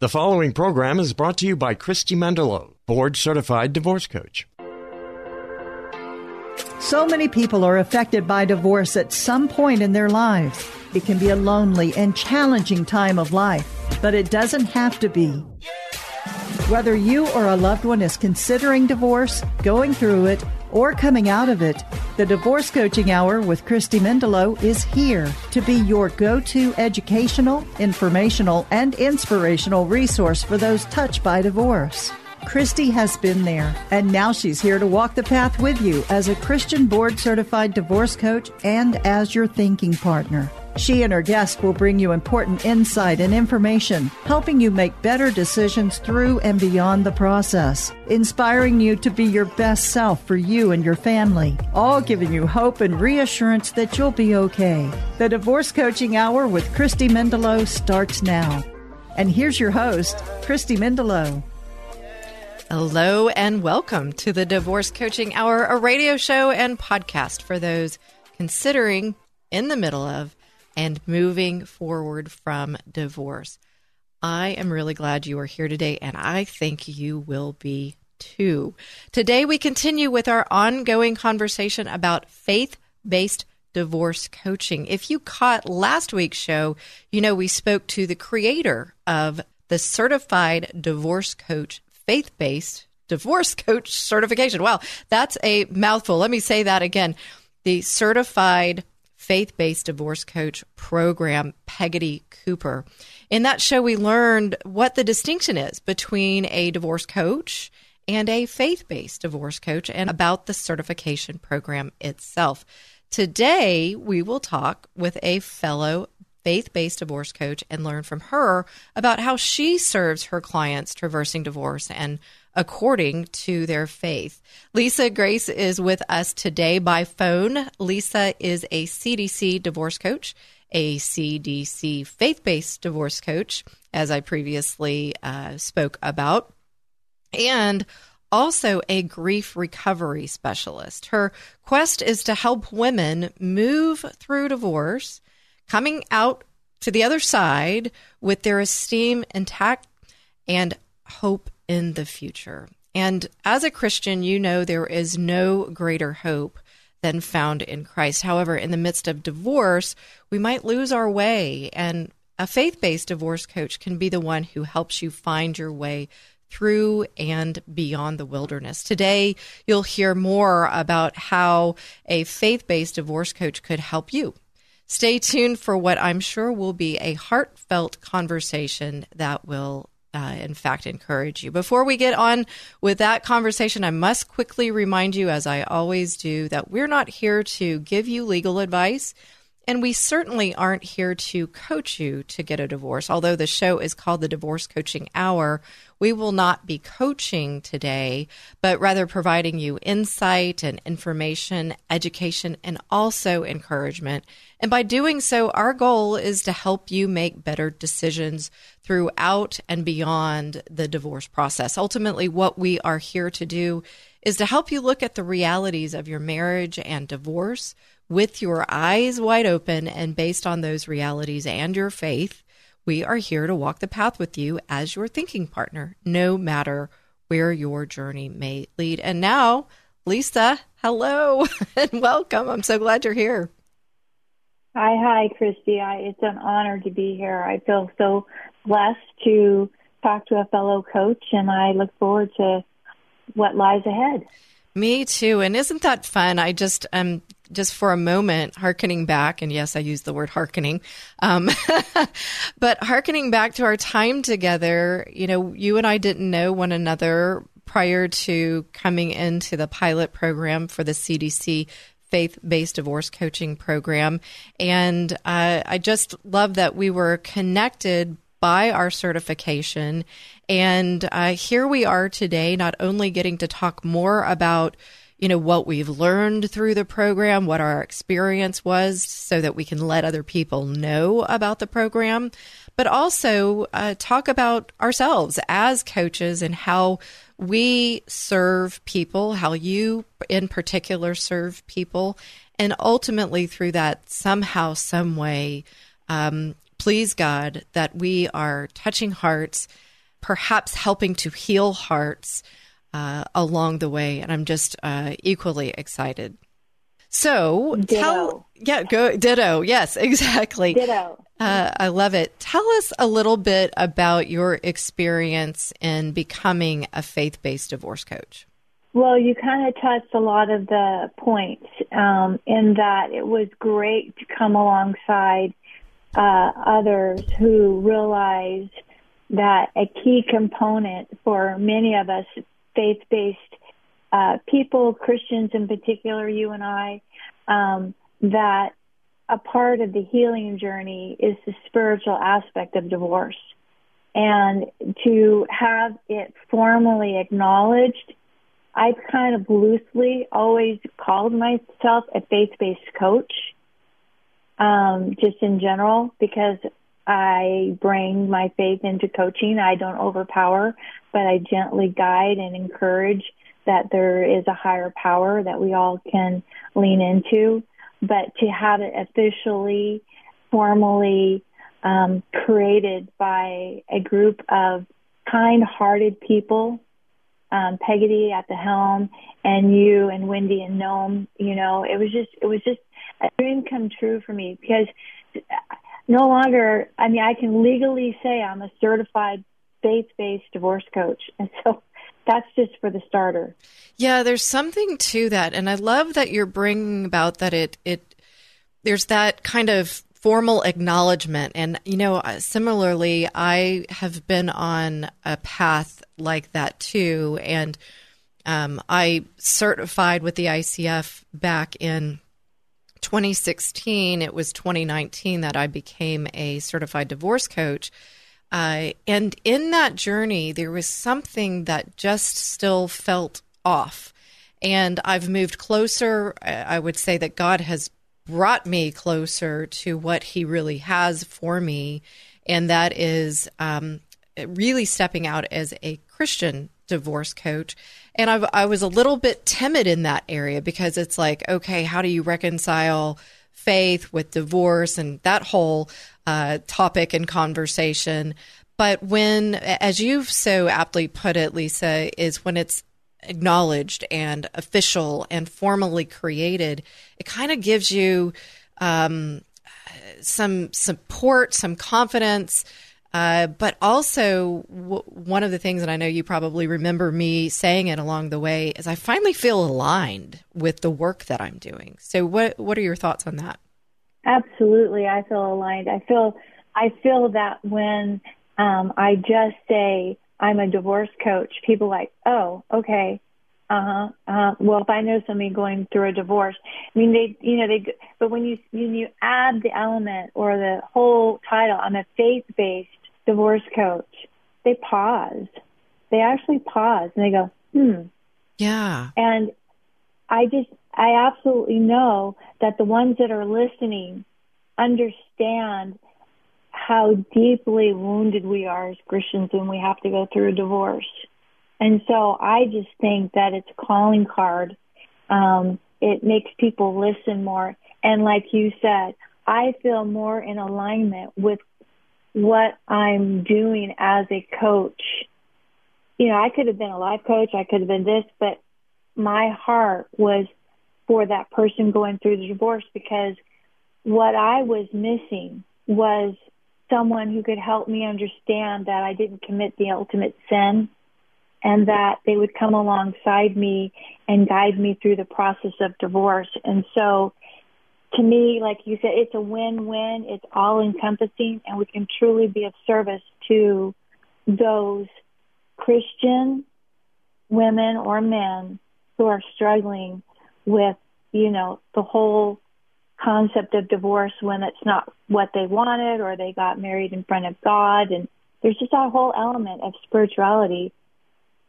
The following program is brought to you by Christy Mendelow, board certified divorce coach. So many people are affected by divorce at some point in their lives. It can be a lonely and challenging time of life, but it doesn't have to be. Whether you or a loved one is considering divorce, going through it, or coming out of it, the Divorce Coaching Hour with Christy Mendelow is here to be your go to educational, informational, and inspirational resource for those touched by divorce. Christy has been there, and now she's here to walk the path with you as a Christian board certified divorce coach and as your thinking partner. She and her guests will bring you important insight and information, helping you make better decisions through and beyond the process, inspiring you to be your best self for you and your family, all giving you hope and reassurance that you'll be okay. The Divorce Coaching Hour with Christy Mendelow starts now. And here's your host, Christy Mendelow. Hello and welcome to the Divorce Coaching Hour, a radio show and podcast for those considering in the middle of and moving forward from divorce. I am really glad you are here today, and I think you will be too. Today, we continue with our ongoing conversation about faith based divorce coaching. If you caught last week's show, you know we spoke to the creator of the certified divorce coach faith based divorce coach certification. Wow, that's a mouthful. Let me say that again. The certified faith based divorce coach program, Pegotty Cooper. In that show, we learned what the distinction is between a divorce coach and a faith based divorce coach and about the certification program itself. Today, we will talk with a fellow faith based divorce coach and learn from her about how she serves her clients traversing divorce and according to their faith. Lisa Grace is with us today by phone. Lisa is a CDC divorce coach, a CDC faith based divorce coach, as I previously uh, spoke about, and also a grief recovery specialist. Her quest is to help women move through divorce, coming out to the other side with their esteem intact and hope in the future. And as a Christian, you know there is no greater hope than found in Christ. However, in the midst of divorce, we might lose our way, and a faith based divorce coach can be the one who helps you find your way through and beyond the wilderness. Today, you'll hear more about how a faith based divorce coach could help you. Stay tuned for what I'm sure will be a heartfelt conversation that will uh, in fact, encourage you. Before we get on with that conversation, I must quickly remind you, as I always do, that we're not here to give you legal advice. And we certainly aren't here to coach you to get a divorce. Although the show is called the Divorce Coaching Hour, we will not be coaching today, but rather providing you insight and information, education, and also encouragement. And by doing so, our goal is to help you make better decisions throughout and beyond the divorce process. Ultimately, what we are here to do is to help you look at the realities of your marriage and divorce with your eyes wide open and based on those realities and your faith. We are here to walk the path with you as your thinking partner, no matter where your journey may lead. And now, Lisa, hello and welcome. I'm so glad you're here. Hi, hi, Christy. I, it's an honor to be here. I feel so blessed to talk to a fellow coach, and I look forward to what lies ahead. Me too. And isn't that fun? I just um just for a moment harkening back, and yes, I use the word harkening, um, but harkening back to our time together. You know, you and I didn't know one another prior to coming into the pilot program for the CDC faith based divorce coaching program. And uh, I just love that we were connected by our certification. And uh, here we are today, not only getting to talk more about you know what we've learned through the program what our experience was so that we can let other people know about the program. But also uh, talk about ourselves as coaches and how we serve people how you in particular serve people. And ultimately through that somehow some way um, please God that we are touching hearts, perhaps helping to heal hearts uh, along the way. And I'm just uh, equally excited. So ditto. tell, yeah, go ditto. Yes, exactly. Ditto. Uh, I love it. Tell us a little bit about your experience in becoming a faith based divorce coach. Well, you kind of touched a lot of the points um, in that it was great to come alongside uh, others who realize that a key component for many of us faith based uh, people, Christians in particular, you and I, um, that a part of the healing journey is the spiritual aspect of divorce. And to have it formally acknowledged, I've kind of loosely always called myself a faith based coach um, just in general, because I bring my faith into coaching. I don't overpower, but I gently guide and encourage that there is a higher power that we all can lean into. But to have it officially, formally um, created by a group of kind-hearted people, um, Pegotty at the helm, and you and Wendy and Noam, you know, it was just, it was just a dream come true for me because no longer, I mean, I can legally say I'm a certified faith-based divorce coach. And so that's just for the starter. Yeah, there's something to that. And I love that you're bringing about that it, it, there's that kind of formal acknowledgement. And, you know, similarly, I have been on a path like that too. And um, I certified with the ICF back in 2016, it was 2019 that I became a certified divorce coach. Uh, and in that journey, there was something that just still felt off. And I've moved closer. I would say that God has brought me closer to what He really has for me. And that is um, really stepping out as a Christian divorce coach. And I've, I was a little bit timid in that area because it's like, okay, how do you reconcile faith with divorce and that whole uh, topic and conversation? But when, as you've so aptly put it, Lisa, is when it's acknowledged and official and formally created, it kind of gives you um, some support, some confidence uh, but also, w- one of the things, and I know you probably remember me saying it along the way, is I finally feel aligned with the work that I'm doing. So, what what are your thoughts on that? Absolutely, I feel aligned. I feel I feel that when um, I just say I'm a divorce coach, people like, oh, okay, uh huh. Uh-huh. Well, if I know somebody going through a divorce, I mean, they, you know, they. But when you when you add the element or the whole title, I'm a faith based divorce coach, they pause. They actually pause and they go, hmm. Yeah. And I just, I absolutely know that the ones that are listening understand how deeply wounded we are as Christians when we have to go through a divorce. And so I just think that it's a calling card. Um, it makes people listen more. And like you said, I feel more in alignment with what I'm doing as a coach. You know, I could have been a life coach, I could have been this, but my heart was for that person going through the divorce because what I was missing was someone who could help me understand that I didn't commit the ultimate sin and that they would come alongside me and guide me through the process of divorce. And so to me, like you said, it's a win-win. It's all encompassing and we can truly be of service to those Christian women or men who are struggling with, you know, the whole concept of divorce when it's not what they wanted or they got married in front of God. And there's just that whole element of spirituality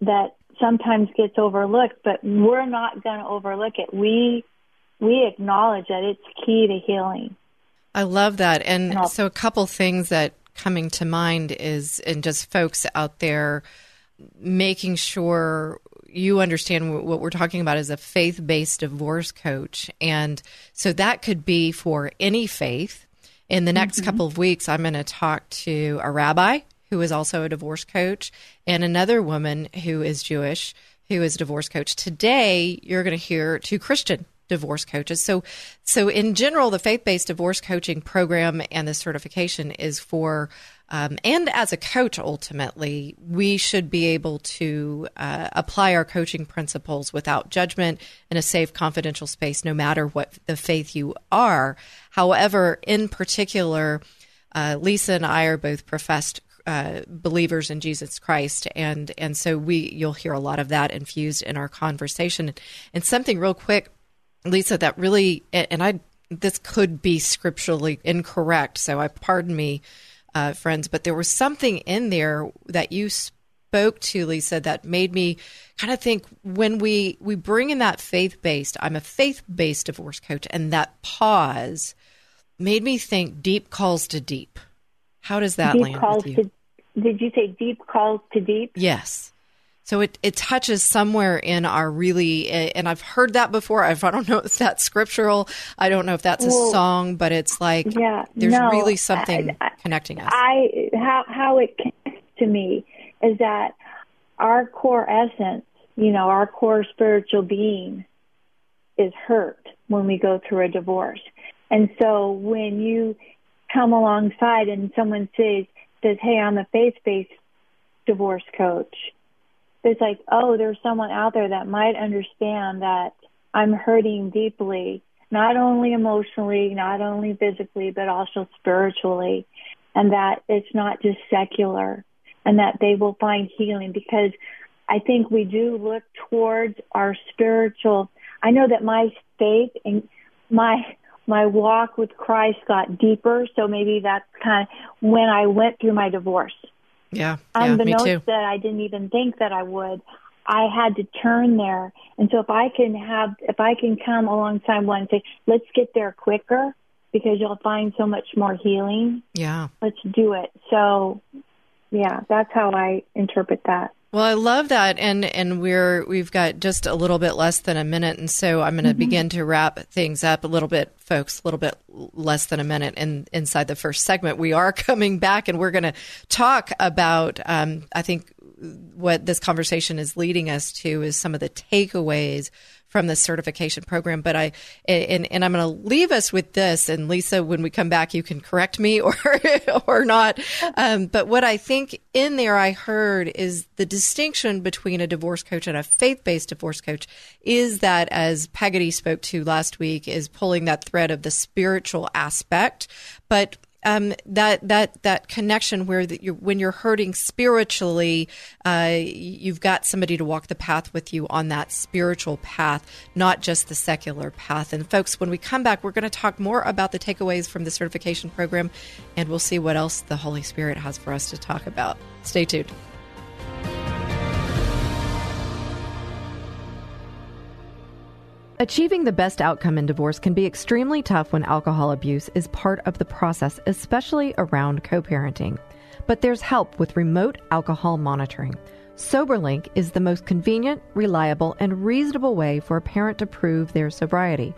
that sometimes gets overlooked, but we're not going to overlook it. We, we acknowledge that it's key to healing. I love that. And so a couple things that coming to mind is, and just folks out there making sure you understand what we're talking about is a faith based divorce coach. And so that could be for any faith. In the next mm-hmm. couple of weeks, I'm going to talk to a rabbi who is also a divorce coach and another woman who is Jewish who is a divorce coach. Today, you're going to hear two Christian divorce coaches. So, so in general, the faith based divorce coaching program and the certification is for um, and as a coach, ultimately, we should be able to uh, apply our coaching principles without judgment in a safe, confidential space, no matter what the faith you are. However, in particular, uh, Lisa and I are both professed uh, believers in Jesus Christ, and and so we you'll hear a lot of that infused in our conversation. And something real quick, Lisa, that really and I this could be scripturally incorrect, so I pardon me uh, friends, but there was something in there that you spoke to, Lisa, that made me kind of think when we we bring in that faith based. I'm a faith based divorce coach, and that pause made me think deep calls to deep. How does that deep land calls with you? To, did you say deep calls to deep? Yes. So it, it touches somewhere in our really, eh, and I've heard that before. I don't know if that's scriptural. I don't know if that's well, a song, but it's like yeah, there's no, really something I, connecting us. I how how it connects to me is that our core essence, you know, our core spiritual being, is hurt when we go through a divorce, and so when you come alongside and someone says says, "Hey, I'm a faith-based divorce coach." It's like, oh, there's someone out there that might understand that I'm hurting deeply, not only emotionally, not only physically, but also spiritually, and that it's not just secular, and that they will find healing because I think we do look towards our spiritual. I know that my faith and my my walk with Christ got deeper, so maybe that's kind of when I went through my divorce yeah, unbeknownst yeah, that I didn't even think that I would. I had to turn there, and so if I can have, if I can come alongside one and say, "Let's get there quicker," because you'll find so much more healing. Yeah, let's do it. So, yeah, that's how I interpret that. Well, I love that, and and we're we've got just a little bit less than a minute, and so I'm going to mm-hmm. begin to wrap things up a little bit, folks. A little bit less than a minute, and in, inside the first segment, we are coming back, and we're going to talk about. Um, I think what this conversation is leading us to is some of the takeaways from the certification program. But I and, and I'm going to leave us with this. And Lisa, when we come back, you can correct me or or not. Um, but what I think in there I heard is the distinction between a divorce coach and a faith based divorce coach is that as Peggy spoke to last week is pulling that thread of the spiritual aspect, but um, that that that connection where that you're, when you're hurting spiritually, uh, you've got somebody to walk the path with you on that spiritual path, not just the secular path. And folks, when we come back, we're going to talk more about the takeaways from the certification program, and we'll see what else the Holy Spirit has for us to talk about. Stay tuned. Achieving the best outcome in divorce can be extremely tough when alcohol abuse is part of the process, especially around co parenting. But there's help with remote alcohol monitoring. SoberLink is the most convenient, reliable, and reasonable way for a parent to prove their sobriety.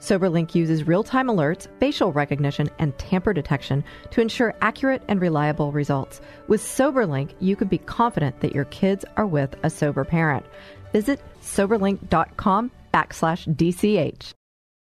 SoberLink uses real time alerts, facial recognition, and tamper detection to ensure accurate and reliable results. With SoberLink, you can be confident that your kids are with a sober parent. Visit Soberlink.com backslash DCH.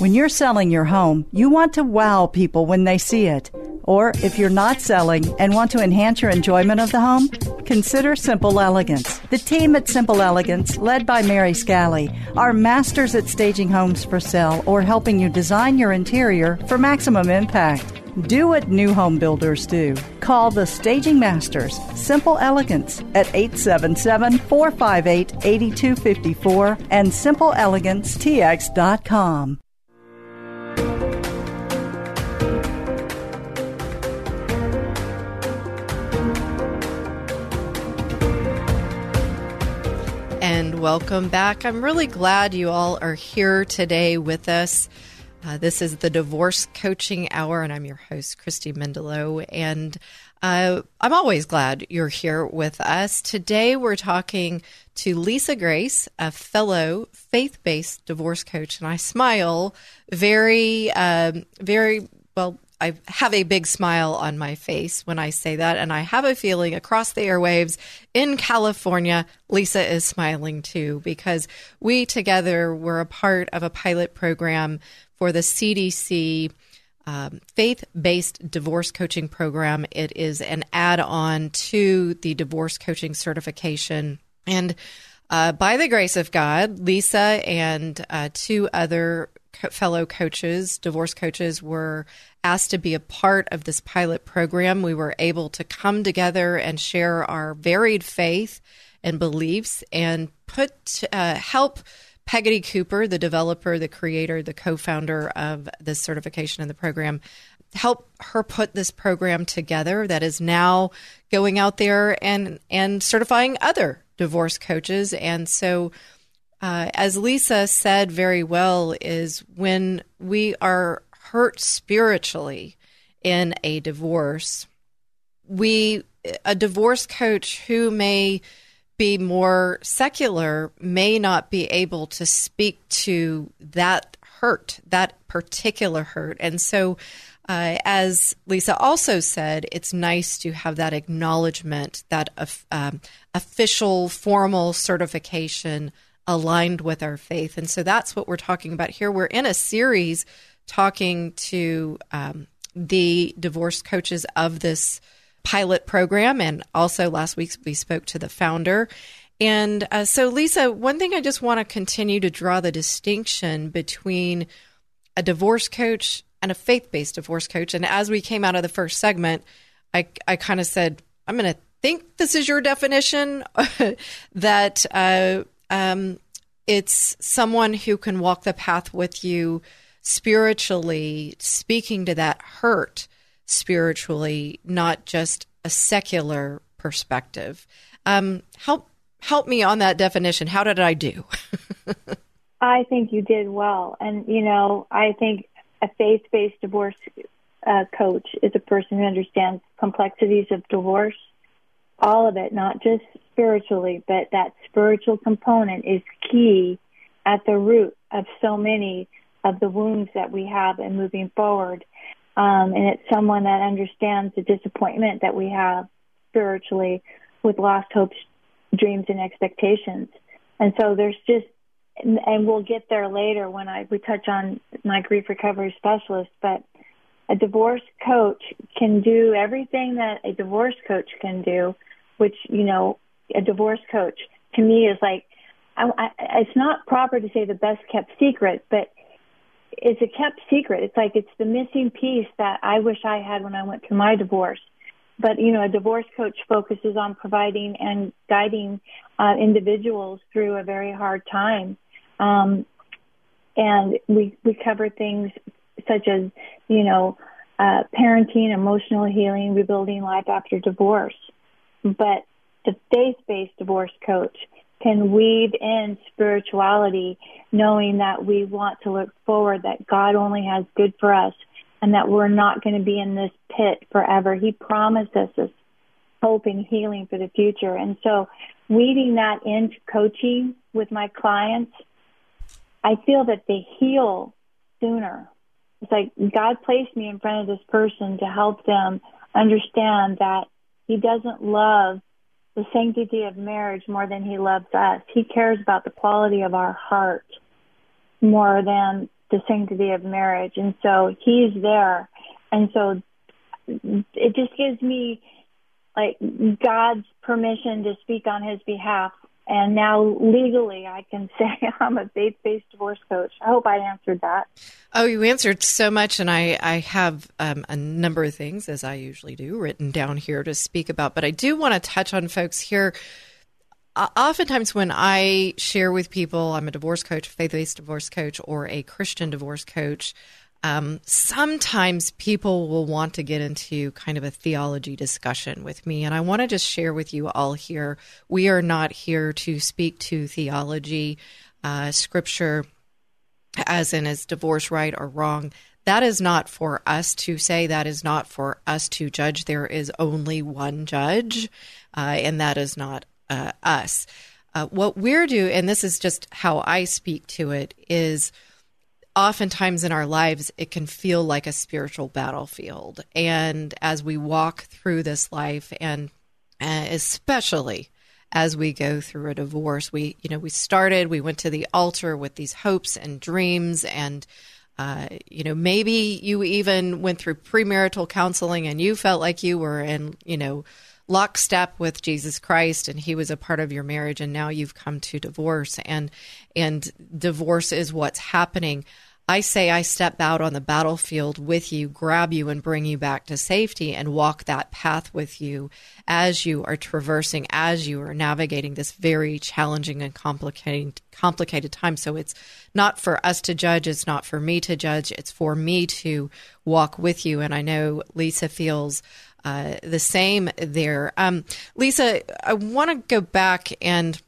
When you're selling your home, you want to wow people when they see it. Or if you're not selling and want to enhance your enjoyment of the home, consider Simple Elegance. The team at Simple Elegance, led by Mary Scally, are masters at staging homes for sale or helping you design your interior for maximum impact. Do what new home builders do. Call the Staging Masters, Simple Elegance, at 877 458 8254 and SimpleEleganceTX.com. Welcome back. I'm really glad you all are here today with us. Uh, this is the Divorce Coaching Hour, and I'm your host, Christy Mendelow. And uh, I'm always glad you're here with us. Today, we're talking to Lisa Grace, a fellow faith based divorce coach. And I smile very, um, very well. I have a big smile on my face when I say that. And I have a feeling across the airwaves in California, Lisa is smiling too, because we together were a part of a pilot program for the CDC um, faith based divorce coaching program. It is an add on to the divorce coaching certification. And uh, by the grace of God, Lisa and uh, two other fellow coaches, divorce coaches, were asked to be a part of this pilot program. We were able to come together and share our varied faith and beliefs and put uh, help Pegotty Cooper, the developer, the creator, the co founder of this certification and the program, help her put this program together that is now going out there and, and certifying other divorce coaches. And so, uh, as Lisa said very well, is when we are hurt spiritually in a divorce, we, a divorce coach who may be more secular may not be able to speak to that hurt, that particular hurt. And so, uh, as Lisa also said, it's nice to have that acknowledgement, that um, official, formal certification aligned with our faith. And so that's what we're talking about here. We're in a series talking to um, the divorce coaches of this pilot program. And also last week we spoke to the founder. And uh, so, Lisa, one thing I just want to continue to draw the distinction between a divorce coach and a faith based divorce coach. And as we came out of the first segment, I, I kind of said, I'm going to think this is your definition that uh, um, it's someone who can walk the path with you spiritually, speaking to that hurt spiritually, not just a secular perspective. Um, help help me on that definition. How did I do? I think you did well, and you know, I think a faith-based divorce uh, coach is a person who understands complexities of divorce, all of it, not just spiritually, but that spiritual component is key at the root of so many of the wounds that we have in moving forward. Um, and it's someone that understands the disappointment that we have spiritually with lost hopes, dreams, and expectations. And so there's just, and, and we'll get there later when I we touch on my grief recovery specialist, but a divorce coach can do everything that a divorce coach can do, which you know, a divorce coach to me is like, I, I, it's not proper to say the best kept secret, but it's a kept secret. It's like it's the missing piece that I wish I had when I went through my divorce. But you know, a divorce coach focuses on providing and guiding uh, individuals through a very hard time. Um, and we we cover things such as you know uh, parenting, emotional healing, rebuilding life after divorce. But the faith-based divorce coach can weave in spirituality, knowing that we want to look forward, that God only has good for us, and that we're not going to be in this pit forever. He promises us this hope and healing for the future. And so, weaving that into coaching with my clients, I feel that they heal sooner. It's like God placed me in front of this person to help them understand that He doesn't love the sanctity of marriage more than He loves us. He cares about the quality of our heart more than the sanctity of marriage. And so He's there. And so it just gives me like God's permission to speak on his behalf. And now legally, I can say I'm a faith based divorce coach. I hope I answered that. Oh, you answered so much. And I, I have um, a number of things, as I usually do, written down here to speak about. But I do want to touch on folks here. oftentimes, when I share with people, I'm a divorce coach, faith based divorce coach, or a Christian divorce coach. Um, sometimes people will want to get into kind of a theology discussion with me, and I want to just share with you all here. We are not here to speak to theology, uh, scripture, as in is divorce right or wrong. That is not for us to say. That is not for us to judge. There is only one judge, uh, and that is not uh, us. Uh, what we're doing, and this is just how I speak to it, is oftentimes in our lives, it can feel like a spiritual battlefield. And as we walk through this life, and especially as we go through a divorce, we, you know, we started, we went to the altar with these hopes and dreams and uh, you know, maybe you even went through premarital counseling and you felt like you were in, you know, lockstep with Jesus Christ and he was a part of your marriage and now you've come to divorce and and divorce is what's happening. I say I step out on the battlefield with you, grab you and bring you back to safety and walk that path with you as you are traversing as you are navigating this very challenging and complicated complicated time. So it's not for us to judge, it's not for me to judge, it's for me to walk with you and I know Lisa feels uh, the same there. Um, Lisa, I want to go back and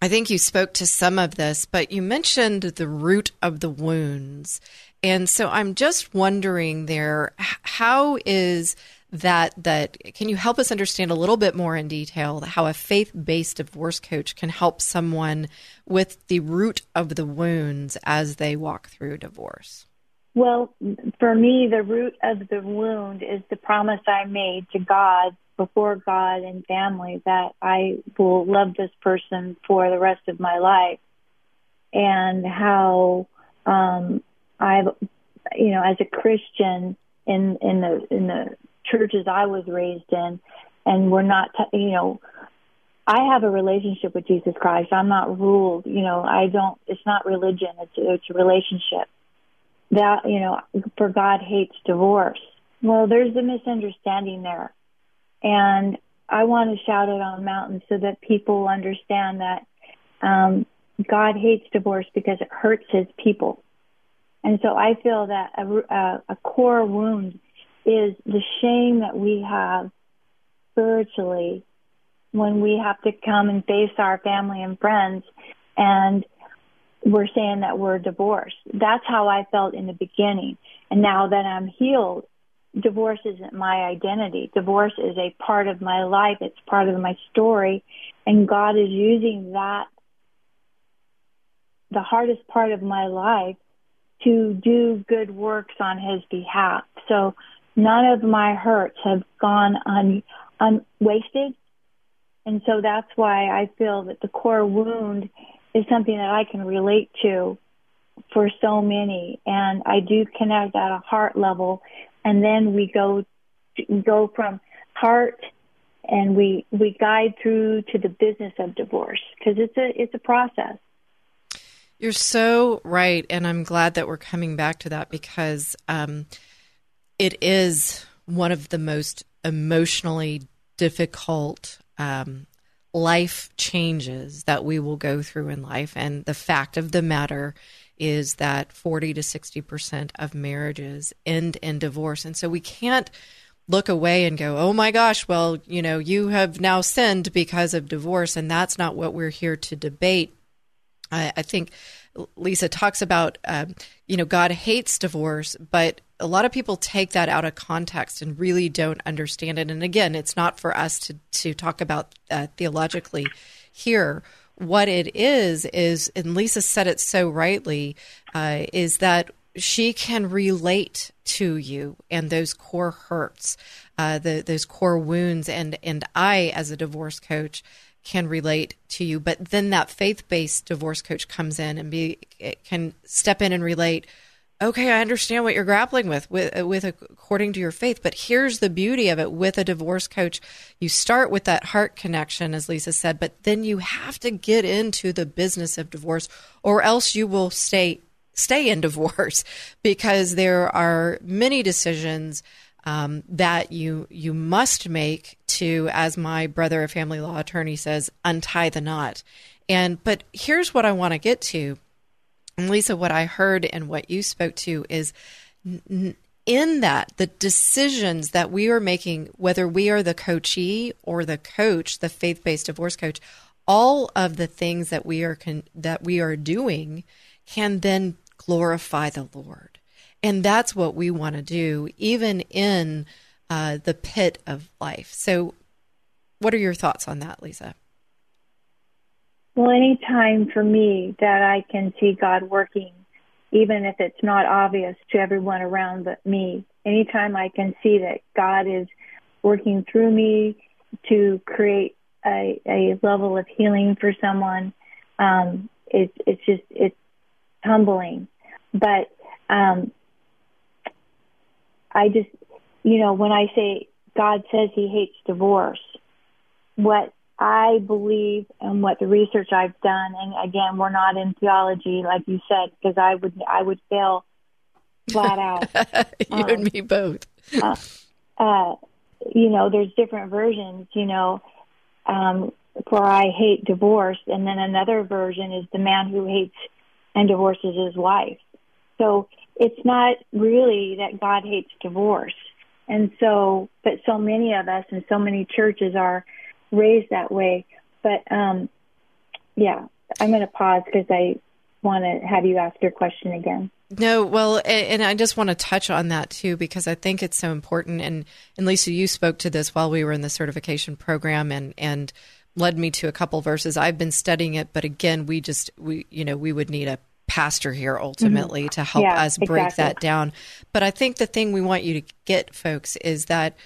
I think you spoke to some of this, but you mentioned the root of the wounds. And so I'm just wondering there, how is that that can you help us understand a little bit more in detail how a faith-based divorce coach can help someone with the root of the wounds as they walk through divorce? Well, for me, the root of the wound is the promise I made to God before God and family that I will love this person for the rest of my life, and how um, I've, you know, as a Christian in in the in the churches I was raised in, and we're not, t- you know. I have a relationship with Jesus Christ. I'm not ruled, you know, I don't, it's not religion, it's, it's a relationship that, you know, for God hates divorce. Well, there's a misunderstanding there. And I want to shout it on mountains so that people understand that um, God hates divorce because it hurts his people. And so I feel that a, a, a core wound is the shame that we have spiritually when we have to come and face our family and friends and we're saying that we're divorced. That's how I felt in the beginning. And now that I'm healed, divorce isn't my identity. Divorce is a part of my life. It's part of my story. And God is using that, the hardest part of my life, to do good works on His behalf. So none of my hurts have gone un, unwasted. And so that's why I feel that the core wound is something that I can relate to for so many. And I do connect at a heart level. And then we go, go from heart and we, we guide through to the business of divorce because it's a, it's a process. You're so right. And I'm glad that we're coming back to that because um, it is one of the most emotionally difficult um, life changes that we will go through in life. And the fact of the matter is that 40 to 60% of marriages end in divorce. And so we can't look away and go, oh my gosh, well, you know, you have now sinned because of divorce. And that's not what we're here to debate. I, I think Lisa talks about, um, you know, God hates divorce, but a lot of people take that out of context and really don't understand it. And again, it's not for us to, to talk about uh, theologically here. What it is, is, and Lisa said it so rightly, uh, is that she can relate to you and those core hurts, uh, the, those core wounds. And, and I, as a divorce coach, can relate to you. But then that faith based divorce coach comes in and be can step in and relate. Okay, I understand what you're grappling with, with with according to your faith. But here's the beauty of it: with a divorce coach, you start with that heart connection, as Lisa said, but then you have to get into the business of divorce, or else you will stay stay in divorce because there are many decisions um, that you you must make to, as my brother, a family law attorney, says, untie the knot. And but here's what I want to get to, and Lisa, what I heard and what you spoke to is. N- in that, the decisions that we are making, whether we are the coachee or the coach, the faith-based divorce coach, all of the things that we are con- that we are doing can then glorify the Lord. And that's what we want to do, even in uh, the pit of life. So, what are your thoughts on that, Lisa? Well, any time for me that I can see God working, even if it's not obvious to everyone around but me, anytime I can see that God is working through me to create a, a level of healing for someone, um, it's it's just it's humbling. But um, I just, you know, when I say God says he hates divorce, what I believe and what the research I've done, and again, we're not in theology, like you said, because I would, I would fail flat out. you um, and me both. uh, uh, you know, there's different versions, you know, um, for I hate divorce, and then another version is the man who hates and divorces his wife. So it's not really that God hates divorce. And so, but so many of us and so many churches are raised that way. But, um, yeah, I'm going to pause because I want to have you ask your question again. No, well, and I just want to touch on that too because I think it's so important. And and Lisa, you spoke to this while we were in the certification program, and and led me to a couple verses. I've been studying it, but again, we just we you know we would need a pastor here ultimately mm-hmm. to help yeah, us break exactly. that down. But I think the thing we want you to get, folks, is that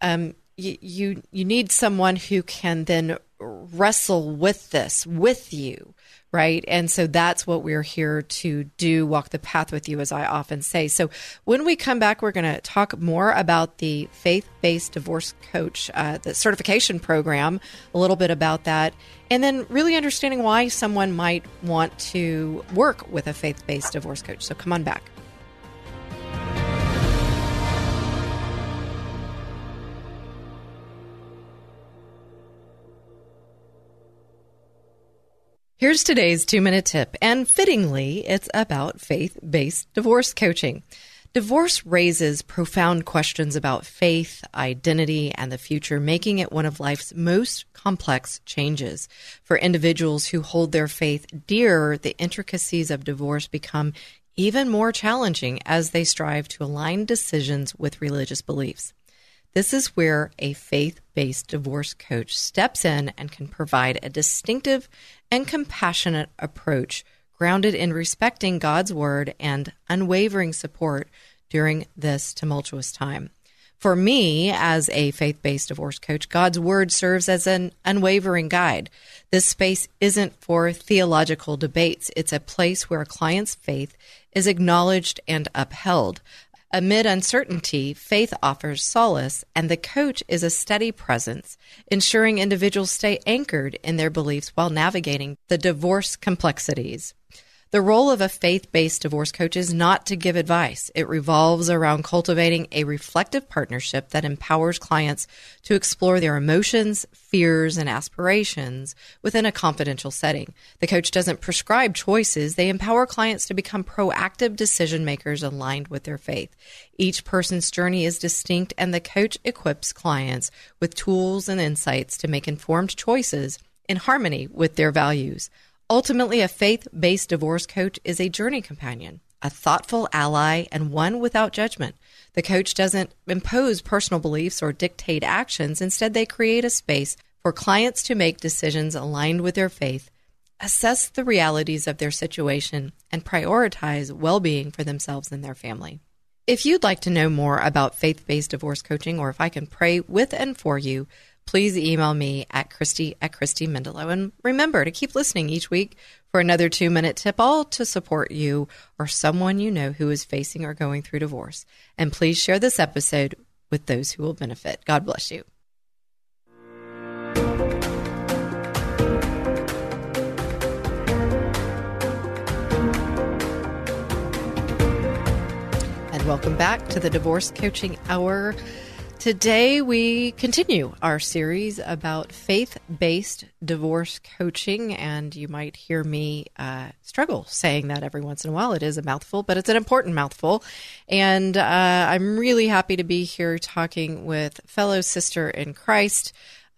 um, you, you you need someone who can then wrestle with this with you right? And so that's what we're here to do, walk the path with you, as I often say. So when we come back, we're going to talk more about the faith based divorce coach, uh, the certification program, a little bit about that, and then really understanding why someone might want to work with a faith based divorce coach. So come on back. Here's today's two minute tip, and fittingly, it's about faith based divorce coaching. Divorce raises profound questions about faith, identity, and the future, making it one of life's most complex changes. For individuals who hold their faith dear, the intricacies of divorce become even more challenging as they strive to align decisions with religious beliefs. This is where a faith based divorce coach steps in and can provide a distinctive and compassionate approach grounded in respecting God's word and unwavering support during this tumultuous time. For me, as a faith based divorce coach, God's word serves as an unwavering guide. This space isn't for theological debates, it's a place where a client's faith is acknowledged and upheld. Amid uncertainty, faith offers solace, and the coach is a steady presence, ensuring individuals stay anchored in their beliefs while navigating the divorce complexities. The role of a faith based divorce coach is not to give advice. It revolves around cultivating a reflective partnership that empowers clients to explore their emotions, fears, and aspirations within a confidential setting. The coach doesn't prescribe choices, they empower clients to become proactive decision makers aligned with their faith. Each person's journey is distinct, and the coach equips clients with tools and insights to make informed choices in harmony with their values. Ultimately, a faith based divorce coach is a journey companion, a thoughtful ally, and one without judgment. The coach doesn't impose personal beliefs or dictate actions. Instead, they create a space for clients to make decisions aligned with their faith, assess the realities of their situation, and prioritize well being for themselves and their family. If you'd like to know more about faith based divorce coaching or if I can pray with and for you, please email me at Christy at Christy Mendelow. And remember to keep listening each week for another two minute tip, all to support you or someone you know who is facing or going through divorce. And please share this episode with those who will benefit. God bless you. And welcome back to the Divorce Coaching Hour. Today, we continue our series about faith based divorce coaching, and you might hear me uh, struggle saying that every once in a while. It is a mouthful, but it's an important mouthful. And uh, I'm really happy to be here talking with fellow sister in Christ,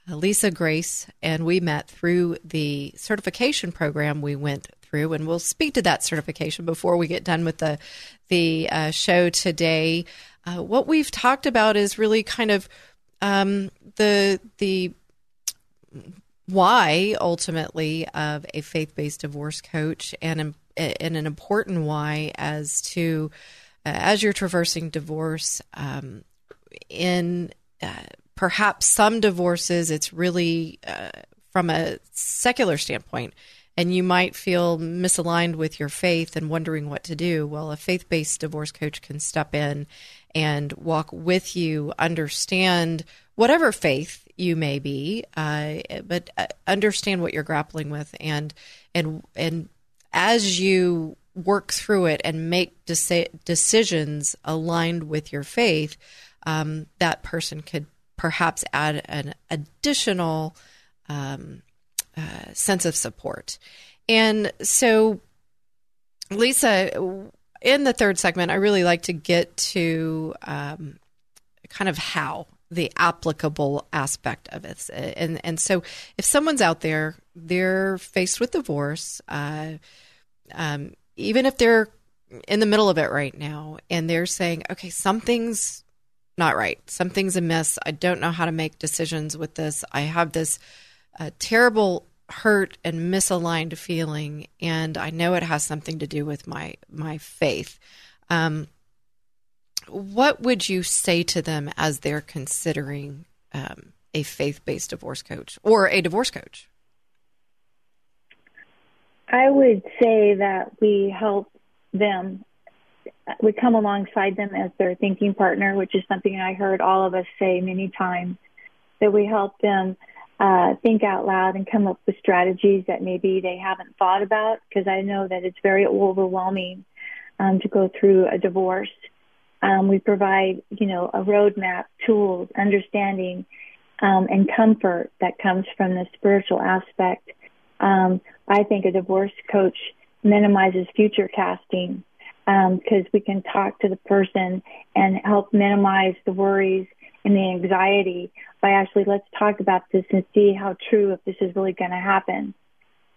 Lisa Grace, and we met through the certification program we went through, and we'll speak to that certification before we get done with the the uh, show today. Uh, what we've talked about is really kind of um, the the why ultimately of a faith based divorce coach and and an important why as to uh, as you're traversing divorce um, in uh, perhaps some divorces it's really uh, from a secular standpoint and you might feel misaligned with your faith and wondering what to do. Well a faith-based divorce coach can step in and walk with you, understand whatever faith you may be, uh, but uh, understand what you're grappling with, and and and as you work through it and make deci- decisions aligned with your faith, um, that person could perhaps add an additional um, uh, sense of support. And so, Lisa, in the third segment, I really like to get to um, kind of how the applicable aspect of it. And and so, if someone's out there, they're faced with divorce, uh, um, even if they're in the middle of it right now, and they're saying, "Okay, something's not right. Something's amiss. I don't know how to make decisions with this. I have this uh, terrible hurt and misaligned feeling, and I know it has something to do with my my faith. Um, what would you say to them as they're considering um, a faith based divorce coach or a divorce coach? I would say that we help them. We come alongside them as their thinking partner, which is something I heard all of us say many times. That we help them uh, think out loud and come up with strategies that maybe they haven't thought about because I know that it's very overwhelming um, to go through a divorce. Um, we provide, you know, a roadmap, tools, understanding, um, and comfort that comes from the spiritual aspect. Um, I think a divorce coach minimizes future casting because um, we can talk to the person and help minimize the worries and the anxiety by actually let's talk about this and see how true if this is really going to happen.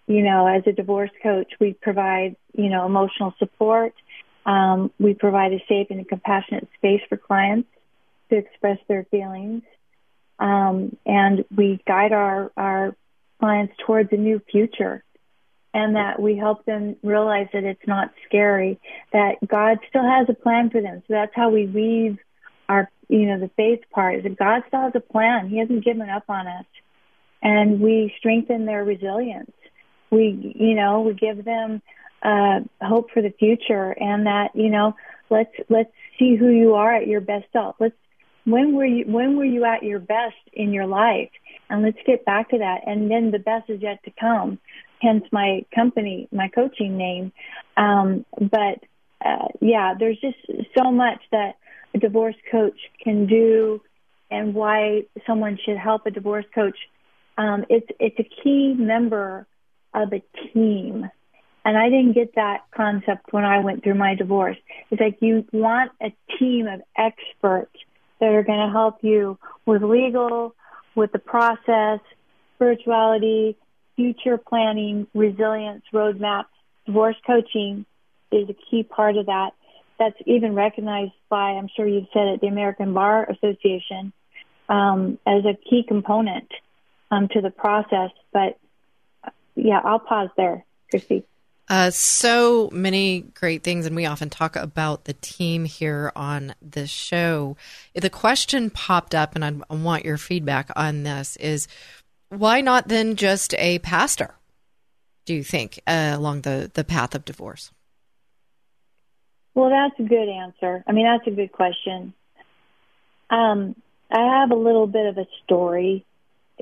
You know, as a divorce coach, we provide, you know, emotional support. Um, we provide a safe and a compassionate space for clients to express their feelings. Um, and we guide our, our clients towards a new future and that we help them realize that it's not scary, that God still has a plan for them. So that's how we weave our, you know, the faith part is that God still has a plan. He hasn't given up on us. And we strengthen their resilience. We, you know, we give them uh, hope for the future and that, you know, let's, let's see who you are at your best self. Let's, when were you, when were you at your best in your life? And let's get back to that. And then the best is yet to come. hence my company, my coaching name. Um, but uh, yeah, there's just so much that a divorce coach can do, and why someone should help a divorce coach. Um, it's it's a key member of a team. And I didn't get that concept when I went through my divorce. It's like you want a team of experts that are going to help you with legal, with the process, spirituality, future planning, resilience, roadmap. Divorce coaching is a key part of that. That's even recognized by, I'm sure you've said it, the American Bar Association um, as a key component um, to the process. But yeah, I'll pause there, Christy. Uh, so many great things, and we often talk about the team here on this show. The question popped up, and I, I want your feedback on this: is why not then just a pastor? Do you think uh, along the the path of divorce? Well, that's a good answer. I mean, that's a good question. Um, I have a little bit of a story.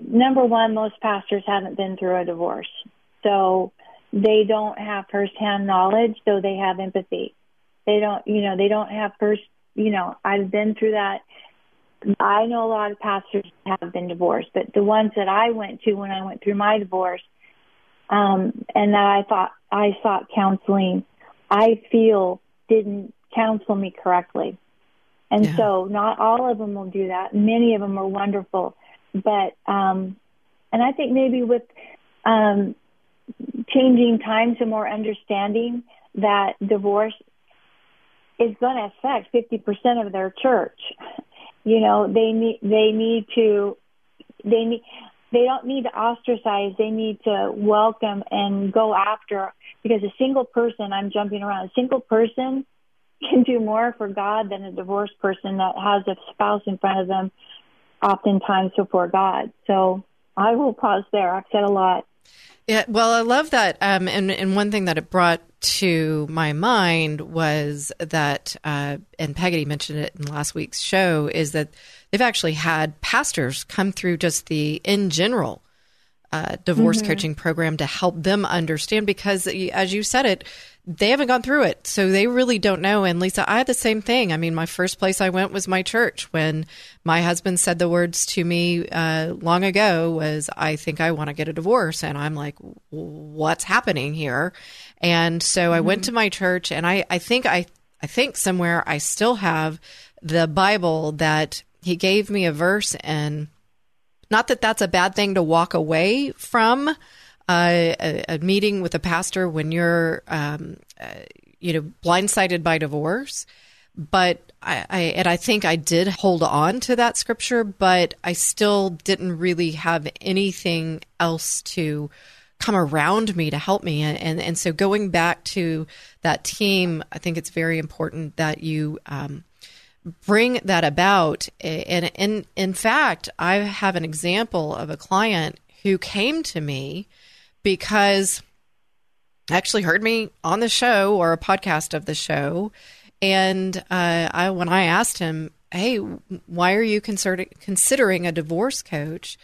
Number one, most pastors haven't been through a divorce, so they don't have firsthand knowledge, so they have empathy. They don't, you know, they don't have first, you know, I've been through that. I know a lot of pastors have been divorced, but the ones that I went to when I went through my divorce, um, and that I thought I sought counseling, I feel didn't counsel me correctly. And yeah. so not all of them will do that. Many of them are wonderful. But, um, and I think maybe with, um, changing times and more understanding that divorce is going to affect 50% of their church. You know, they need, they need to, they need, they don't need to ostracize. They need to welcome and go after because a single person, I'm jumping around, a single person can do more for God than a divorced person that has a spouse in front of them oftentimes before God. So I will pause there. I've said a lot. Yeah, well, I love that. Um, and, and one thing that it brought to my mind was that, uh, and Peggy mentioned it in last week's show, is that they've actually had pastors come through just the in general uh, divorce mm-hmm. coaching program to help them understand because, as you said it, they haven't gone through it. So they really don't know. And Lisa, I had the same thing. I mean, my first place I went was my church when my husband said the words to me uh, long ago was, I think I want to get a divorce. And I'm like, what's happening here? And so mm-hmm. I went mm-hmm. to my church and I, I think I, I think somewhere I still have the Bible that he gave me a verse and not that that's a bad thing to walk away from, a, a, meeting with a pastor when you're, um, uh, you know, blindsided by divorce. But I, I, and I think I did hold on to that scripture, but I still didn't really have anything else to come around me to help me. And, and, and so going back to that team, I think it's very important that you, um, bring that about. And in, in fact, I have an example of a client who came to me because actually heard me on the show or a podcast of the show. And uh, I, when I asked him, hey, why are you considering a divorce coach?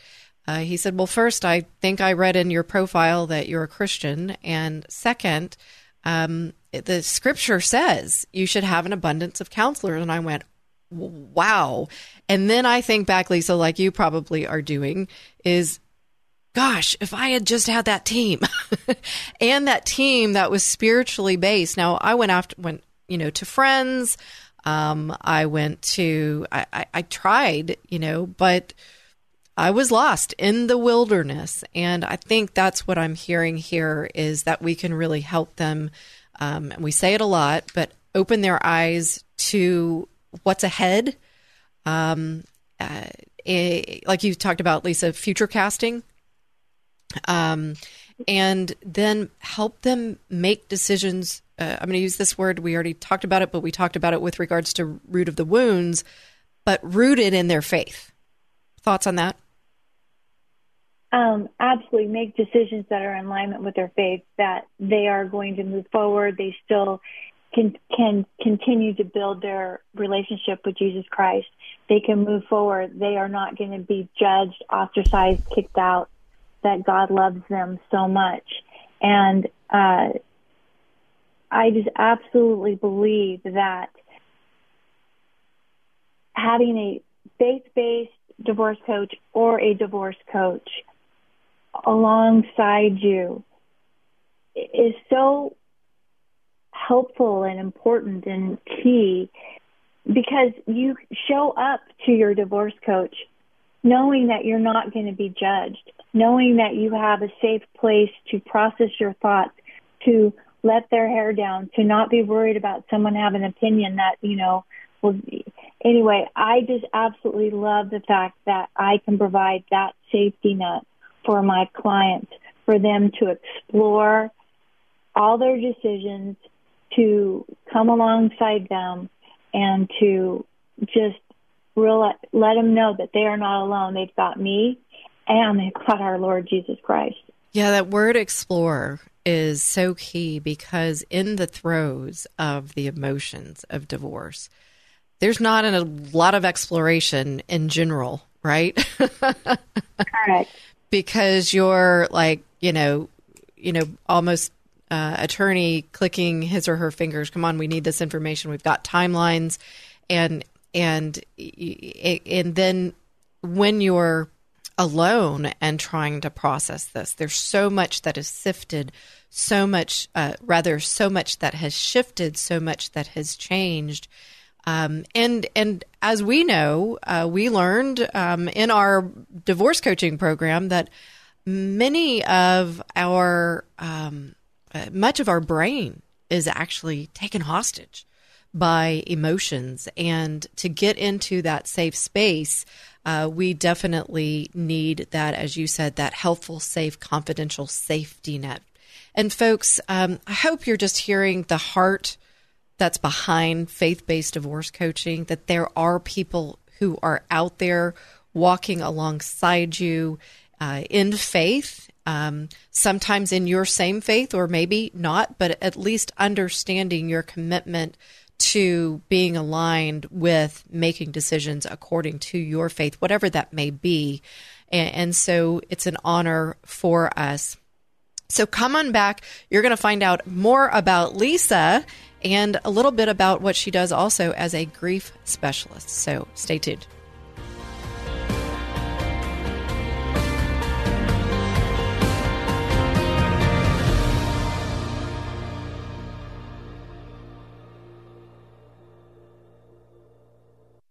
Uh, he said, well, first, I think I read in your profile that you're a Christian. And second, um, the scripture says you should have an abundance of counselors. And I went, wow. And then I think back, Lisa, like you probably are doing, is gosh, if I had just had that team and that team that was spiritually based. Now I went after went, you know, to friends. Um, I went to I, I, I tried, you know, but I was lost in the wilderness. And I think that's what I'm hearing here is that we can really help them. Um, and we say it a lot, but open their eyes to what's ahead. Um, uh, it, like you talked about, Lisa, future casting um, and then help them make decisions. Uh, I'm going to use this word. We already talked about it, but we talked about it with regards to root of the wounds, but rooted in their faith. Thoughts on that? Um, absolutely, make decisions that are in alignment with their faith. That they are going to move forward. They still can can continue to build their relationship with Jesus Christ. They can move forward. They are not going to be judged, ostracized, kicked out that God loves them so much And uh, I just absolutely believe that having a faith based divorce coach or a divorce coach alongside you is so helpful and important and key because you show up to your divorce coach knowing that you're not going to be judged, knowing that you have a safe place to process your thoughts, to let their hair down, to not be worried about someone having an opinion that, you know, will anyway, I just absolutely love the fact that I can provide that safety net for my clients for them to explore all their decisions, to come alongside them and to just real, let them know that they are not alone. They've got me and they've got our Lord Jesus Christ. Yeah, that word explore is so key because in the throes of the emotions of divorce, there's not a lot of exploration in general, right? Correct. because you're like, you know, you know, almost uh, attorney clicking his or her fingers. Come on, we need this information. We've got timelines, and and and then when you're alone and trying to process this, there's so much that is sifted, so much, uh, rather, so much that has shifted, so much that has changed. Um, and and as we know, uh, we learned um, in our divorce coaching program that many of our um, uh, much of our brain is actually taken hostage by emotions. And to get into that safe space, uh, we definitely need that, as you said, that helpful, safe, confidential safety net. And folks, um, I hope you're just hearing the heart that's behind faith based divorce coaching, that there are people who are out there walking alongside you uh, in faith um, sometimes in your same faith or maybe not, but at least understanding your commitment to being aligned with making decisions according to your faith, whatever that may be. And, and so it's an honor for us. So come on back. You're going to find out more about Lisa and a little bit about what she does also as a grief specialist. So stay tuned.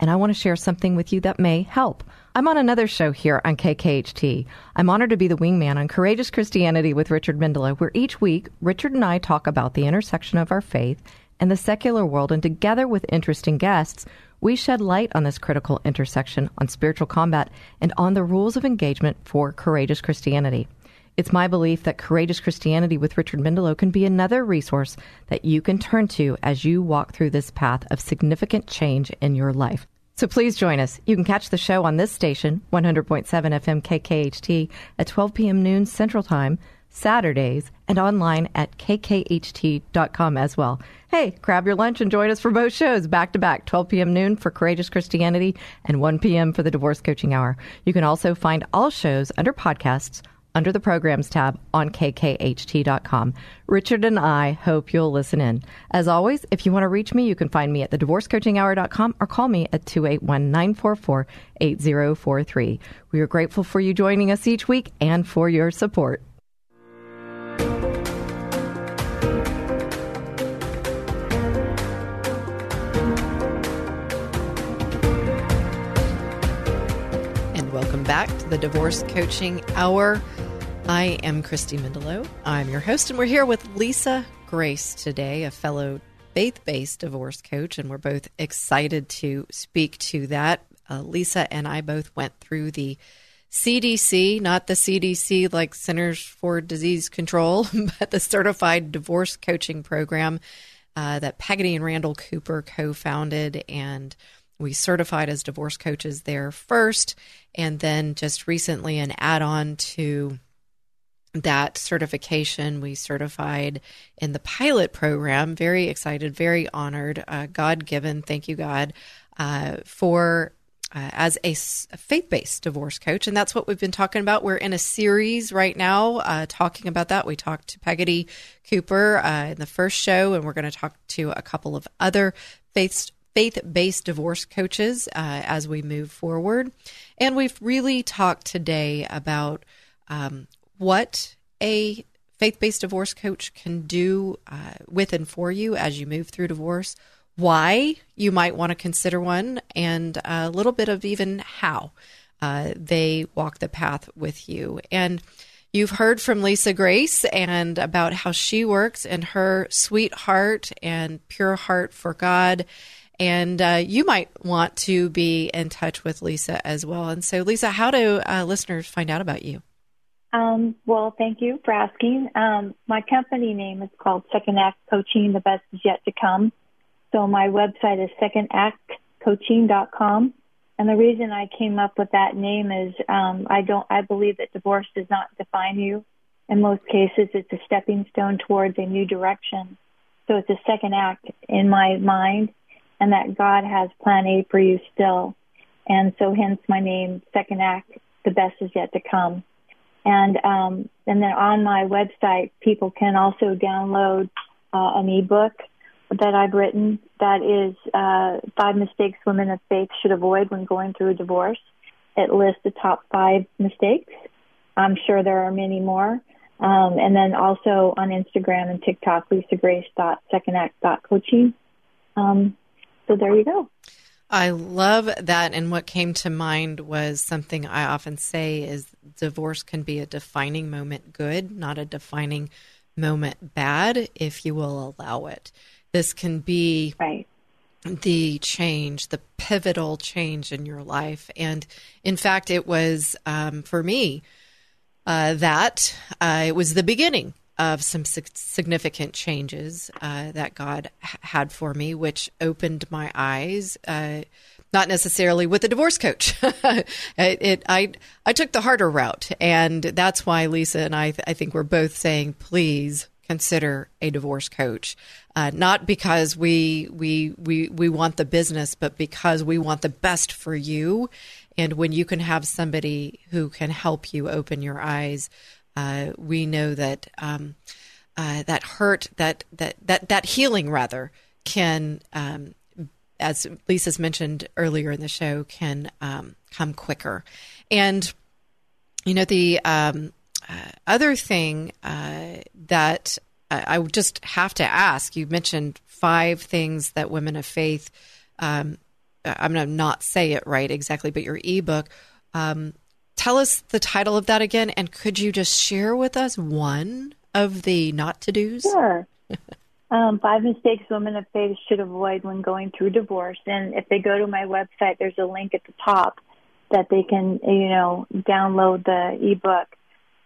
and I want to share something with you that may help. I'm on another show here on KKHT. I'm honored to be the wingman on Courageous Christianity with Richard Mendelow, where each week Richard and I talk about the intersection of our faith and the secular world, and together with interesting guests, we shed light on this critical intersection on spiritual combat and on the rules of engagement for courageous Christianity. It's my belief that Courageous Christianity with Richard Mendelow can be another resource that you can turn to as you walk through this path of significant change in your life. So please join us. You can catch the show on this station, 100.7 FM KKHT, at 12 p.m. noon Central Time, Saturdays, and online at kkht.com as well. Hey, grab your lunch and join us for both shows back to back, 12 p.m. noon for Courageous Christianity and 1 p.m. for the Divorce Coaching Hour. You can also find all shows under podcasts under the programs tab on kkht.com. Richard and I hope you'll listen in. As always, if you want to reach me, you can find me at the thedivorcecoachinghour.com or call me at 281 944 8043. We are grateful for you joining us each week and for your support. welcome back to the Divorce Coaching Hour. I am Christy Mendelow. I'm your host, and we're here with Lisa Grace today, a fellow faith based divorce coach, and we're both excited to speak to that. Uh, Lisa and I both went through the CDC, not the CDC like Centers for Disease Control, but the Certified Divorce Coaching Program uh, that Pegotty and Randall Cooper co founded. And we certified as divorce coaches there first. And then just recently, an add on to that certification, we certified in the pilot program. Very excited, very honored, uh, God given. Thank you, God, uh, for uh, as a, a faith based divorce coach. And that's what we've been talking about. We're in a series right now uh, talking about that. We talked to Pegotty Cooper uh, in the first show, and we're going to talk to a couple of other faith faith based divorce coaches uh, as we move forward. And we've really talked today about um, what a faith based divorce coach can do uh, with and for you as you move through divorce why you might want to consider one, and a little bit of even how uh, they walk the path with you. And you've heard from Lisa Grace and about how she works and her sweet heart and pure heart for God. And uh, you might want to be in touch with Lisa as well. And so, Lisa, how do uh, listeners find out about you? Um, well, thank you for asking. Um, my company name is called Second Act Coaching. The best is yet to come. So my website is secondactcoaching.com. And the reason I came up with that name is um, I don't I believe that divorce does not define you. In most cases, it's a stepping stone towards a new direction. So it's a second act in my mind, and that God has Plan A for you still. And so, hence my name, Second Act. The best is yet to come. And um, and then on my website, people can also download uh, an ebook that I've written that is uh, five mistakes women of faith should avoid when going through a divorce. It lists the top five mistakes. I'm sure there are many more. Um, and then also on Instagram and TikTok, Lisa Grace Second lisagrace.secondact.coaching. Um, so there you go. I love that. And what came to mind was something I often say is divorce can be a defining moment good, not a defining moment bad, if you will allow it. This can be right. the change, the pivotal change in your life. And in fact, it was um, for me uh, that uh, it was the beginning of some significant changes uh, that God had for me, which opened my eyes. Uh, not necessarily with a divorce coach. it, it, I, I took the harder route, and that's why Lisa and I, I think we're both saying, please consider a divorce coach, uh, not because we we we we want the business, but because we want the best for you. And when you can have somebody who can help you open your eyes, uh, we know that um, uh, that hurt, that that that that healing rather can. Um, as Lisa's mentioned earlier in the show, can um, come quicker. And, you know, the um, uh, other thing uh, that I, I just have to ask you mentioned five things that women of faith, um, I'm going to not say it right exactly, but your ebook. Um, tell us the title of that again, and could you just share with us one of the not to dos? Sure. um, five mistakes women of faith should avoid when going through divorce. And if they go to my website, there's a link at the top that they can, you know, download the ebook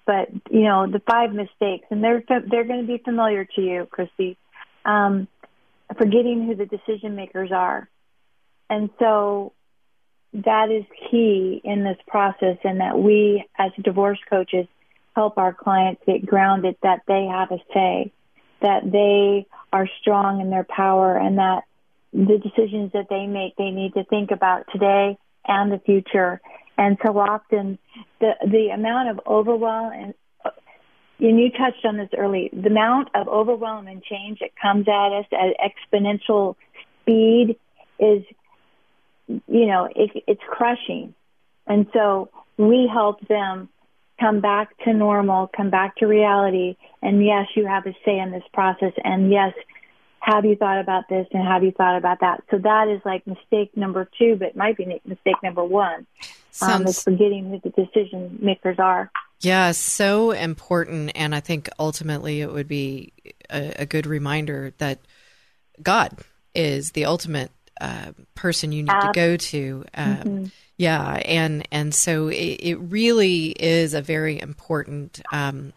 but you know the five mistakes, and they're they're going to be familiar to you, Christy. Um, forgetting who the decision makers are, and so that is key in this process, and that we as divorce coaches help our clients get grounded that they have a say, that they are strong in their power, and that the decisions that they make they need to think about today and the future. And so often, the the amount of overwhelm and and you touched on this early, the amount of overwhelm and change that comes at us at exponential speed is, you know, it, it's crushing. And so we help them come back to normal, come back to reality. And yes, you have a say in this process. And yes, have you thought about this and have you thought about that? So that is like mistake number two, but it might be mistake number one. Sounds... Um, is forgetting who the decision makers are. Yeah, so important. And I think ultimately it would be a, a good reminder that God is the ultimate uh, person you need to go to. Um, mm-hmm. Yeah, and and so it, it, really is a very important um,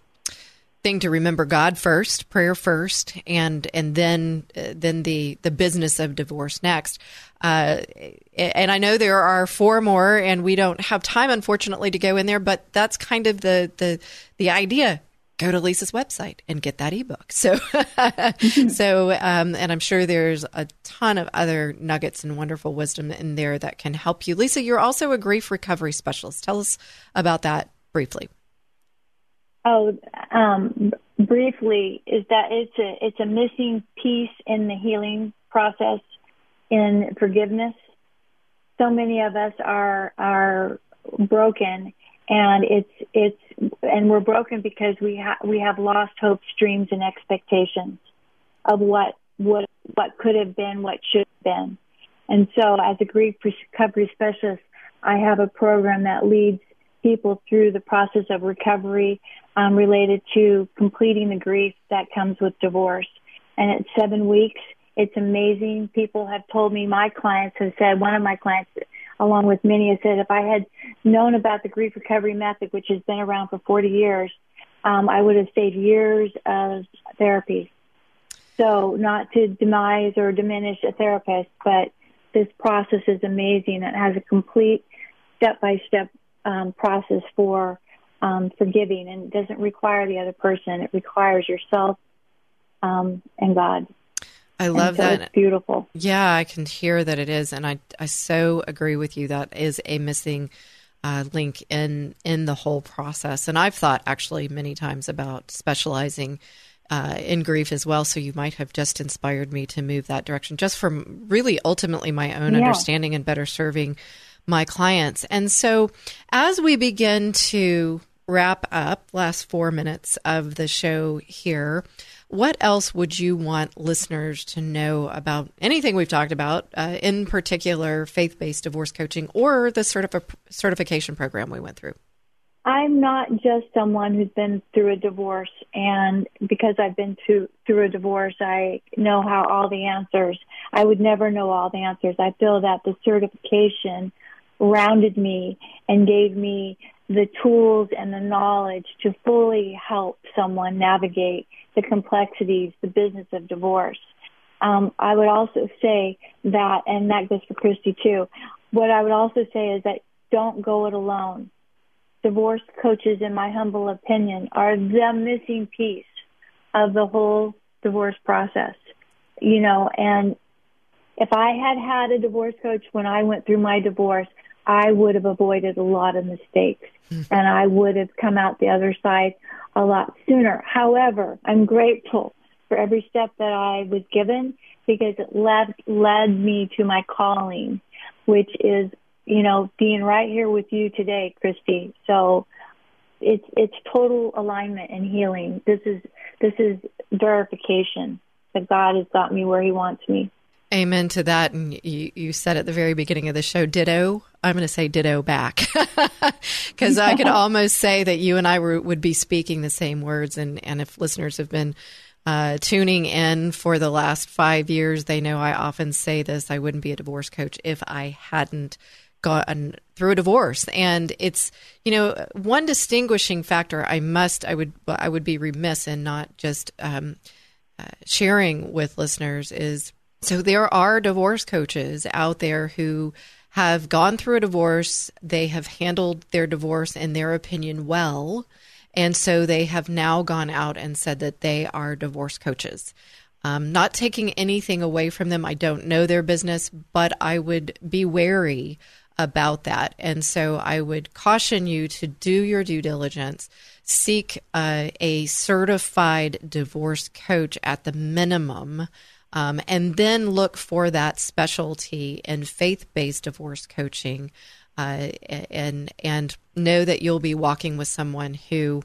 thing to remember God first, prayer first, and and then uh, then the the business of divorce next. Uh, and I know there are four more, and we don't have time, unfortunately, to go in there. But that's kind of the the the idea go to Lisa's website and get that ebook. So, so, um, and I'm sure there's a ton of other nuggets and wonderful wisdom in there that can help you. Lisa, you're also a grief recovery specialist. Tell us about that briefly. Oh, um, briefly, is that it's a it's a missing piece in the healing process in forgiveness. So many of us are are broken and it's it's and we're broken because we have we have lost hopes, dreams, and expectations of what what what could have been, what should have been. And so, as a grief recovery specialist, I have a program that leads people through the process of recovery um, related to completing the grief that comes with divorce. And it's seven weeks. It's amazing. People have told me, my clients have said, one of my clients along with many, has said if I had known about the grief recovery method, which has been around for 40 years, um, I would have saved years of therapy. So, not to demise or diminish a therapist, but this process is amazing. It has a complete step by step process for um, forgiving and doesn't require the other person. It requires yourself um, and God. I love so that. It's beautiful. Yeah, I can hear that it is, and I I so agree with you. That is a missing uh, link in in the whole process. And I've thought actually many times about specializing. Uh, in grief as well, so you might have just inspired me to move that direction, just from really ultimately my own yeah. understanding and better serving my clients. And so, as we begin to wrap up, last four minutes of the show here, what else would you want listeners to know about anything we've talked about, uh, in particular faith based divorce coaching or the certif- certification program we went through? I'm not just someone who's been through a divorce, and because I've been through through a divorce, I know how all the answers. I would never know all the answers. I feel that the certification rounded me and gave me the tools and the knowledge to fully help someone navigate the complexities, the business of divorce. Um, I would also say that, and that goes for Christy too. What I would also say is that don't go it alone. Divorce coaches, in my humble opinion, are the missing piece of the whole divorce process. You know, and if I had had a divorce coach when I went through my divorce, I would have avoided a lot of mistakes mm-hmm. and I would have come out the other side a lot sooner. However, I'm grateful for every step that I was given because it led led me to my calling, which is, you know, being right here with you today, Christy. So it's it's total alignment and healing. This is this is verification that God has got me where He wants me. Amen to that. And you, you said at the very beginning of the show, ditto. I'm going to say ditto back because I could almost say that you and I were, would be speaking the same words. And, and if listeners have been uh, tuning in for the last five years, they know I often say this I wouldn't be a divorce coach if I hadn't gotten through a divorce and it's you know one distinguishing factor i must i would i would be remiss in not just um, uh, sharing with listeners is so there are divorce coaches out there who have gone through a divorce, they have handled their divorce in their opinion well, and so they have now gone out and said that they are divorce coaches. Um, not taking anything away from them. I don't know their business, but I would be wary about that. And so I would caution you to do your due diligence, seek uh, a certified divorce coach at the minimum um, and then look for that specialty in faith based divorce coaching uh, and, and know that you'll be walking with someone who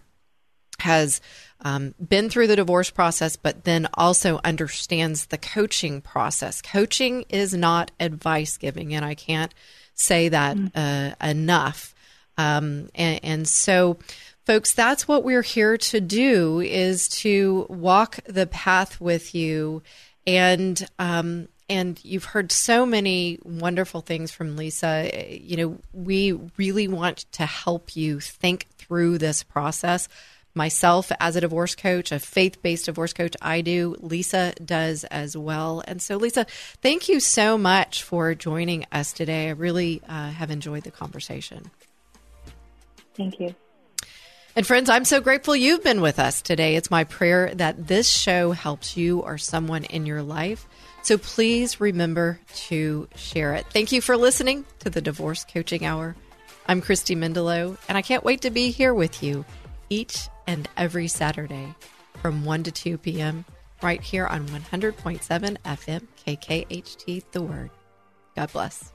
has um, been through the divorce process, but then also understands the coaching process. Coaching is not advice giving, and I can't say that mm. uh, enough. Um, and, and, so, folks, that's what we're here to do: is to walk the path with you and um, and you've heard so many wonderful things from Lisa. You know, we really want to help you think through this process. Myself, as a divorce coach, a faith based divorce coach, I do. Lisa does as well. And so, Lisa, thank you so much for joining us today. I really uh, have enjoyed the conversation. Thank you. And friends, I'm so grateful you've been with us today. It's my prayer that this show helps you or someone in your life. So please remember to share it. Thank you for listening to the Divorce Coaching Hour. I'm Christy Mendelow, and I can't wait to be here with you each and every Saturday from 1 to 2 p.m. right here on 100.7 FM KKHT The Word. God bless.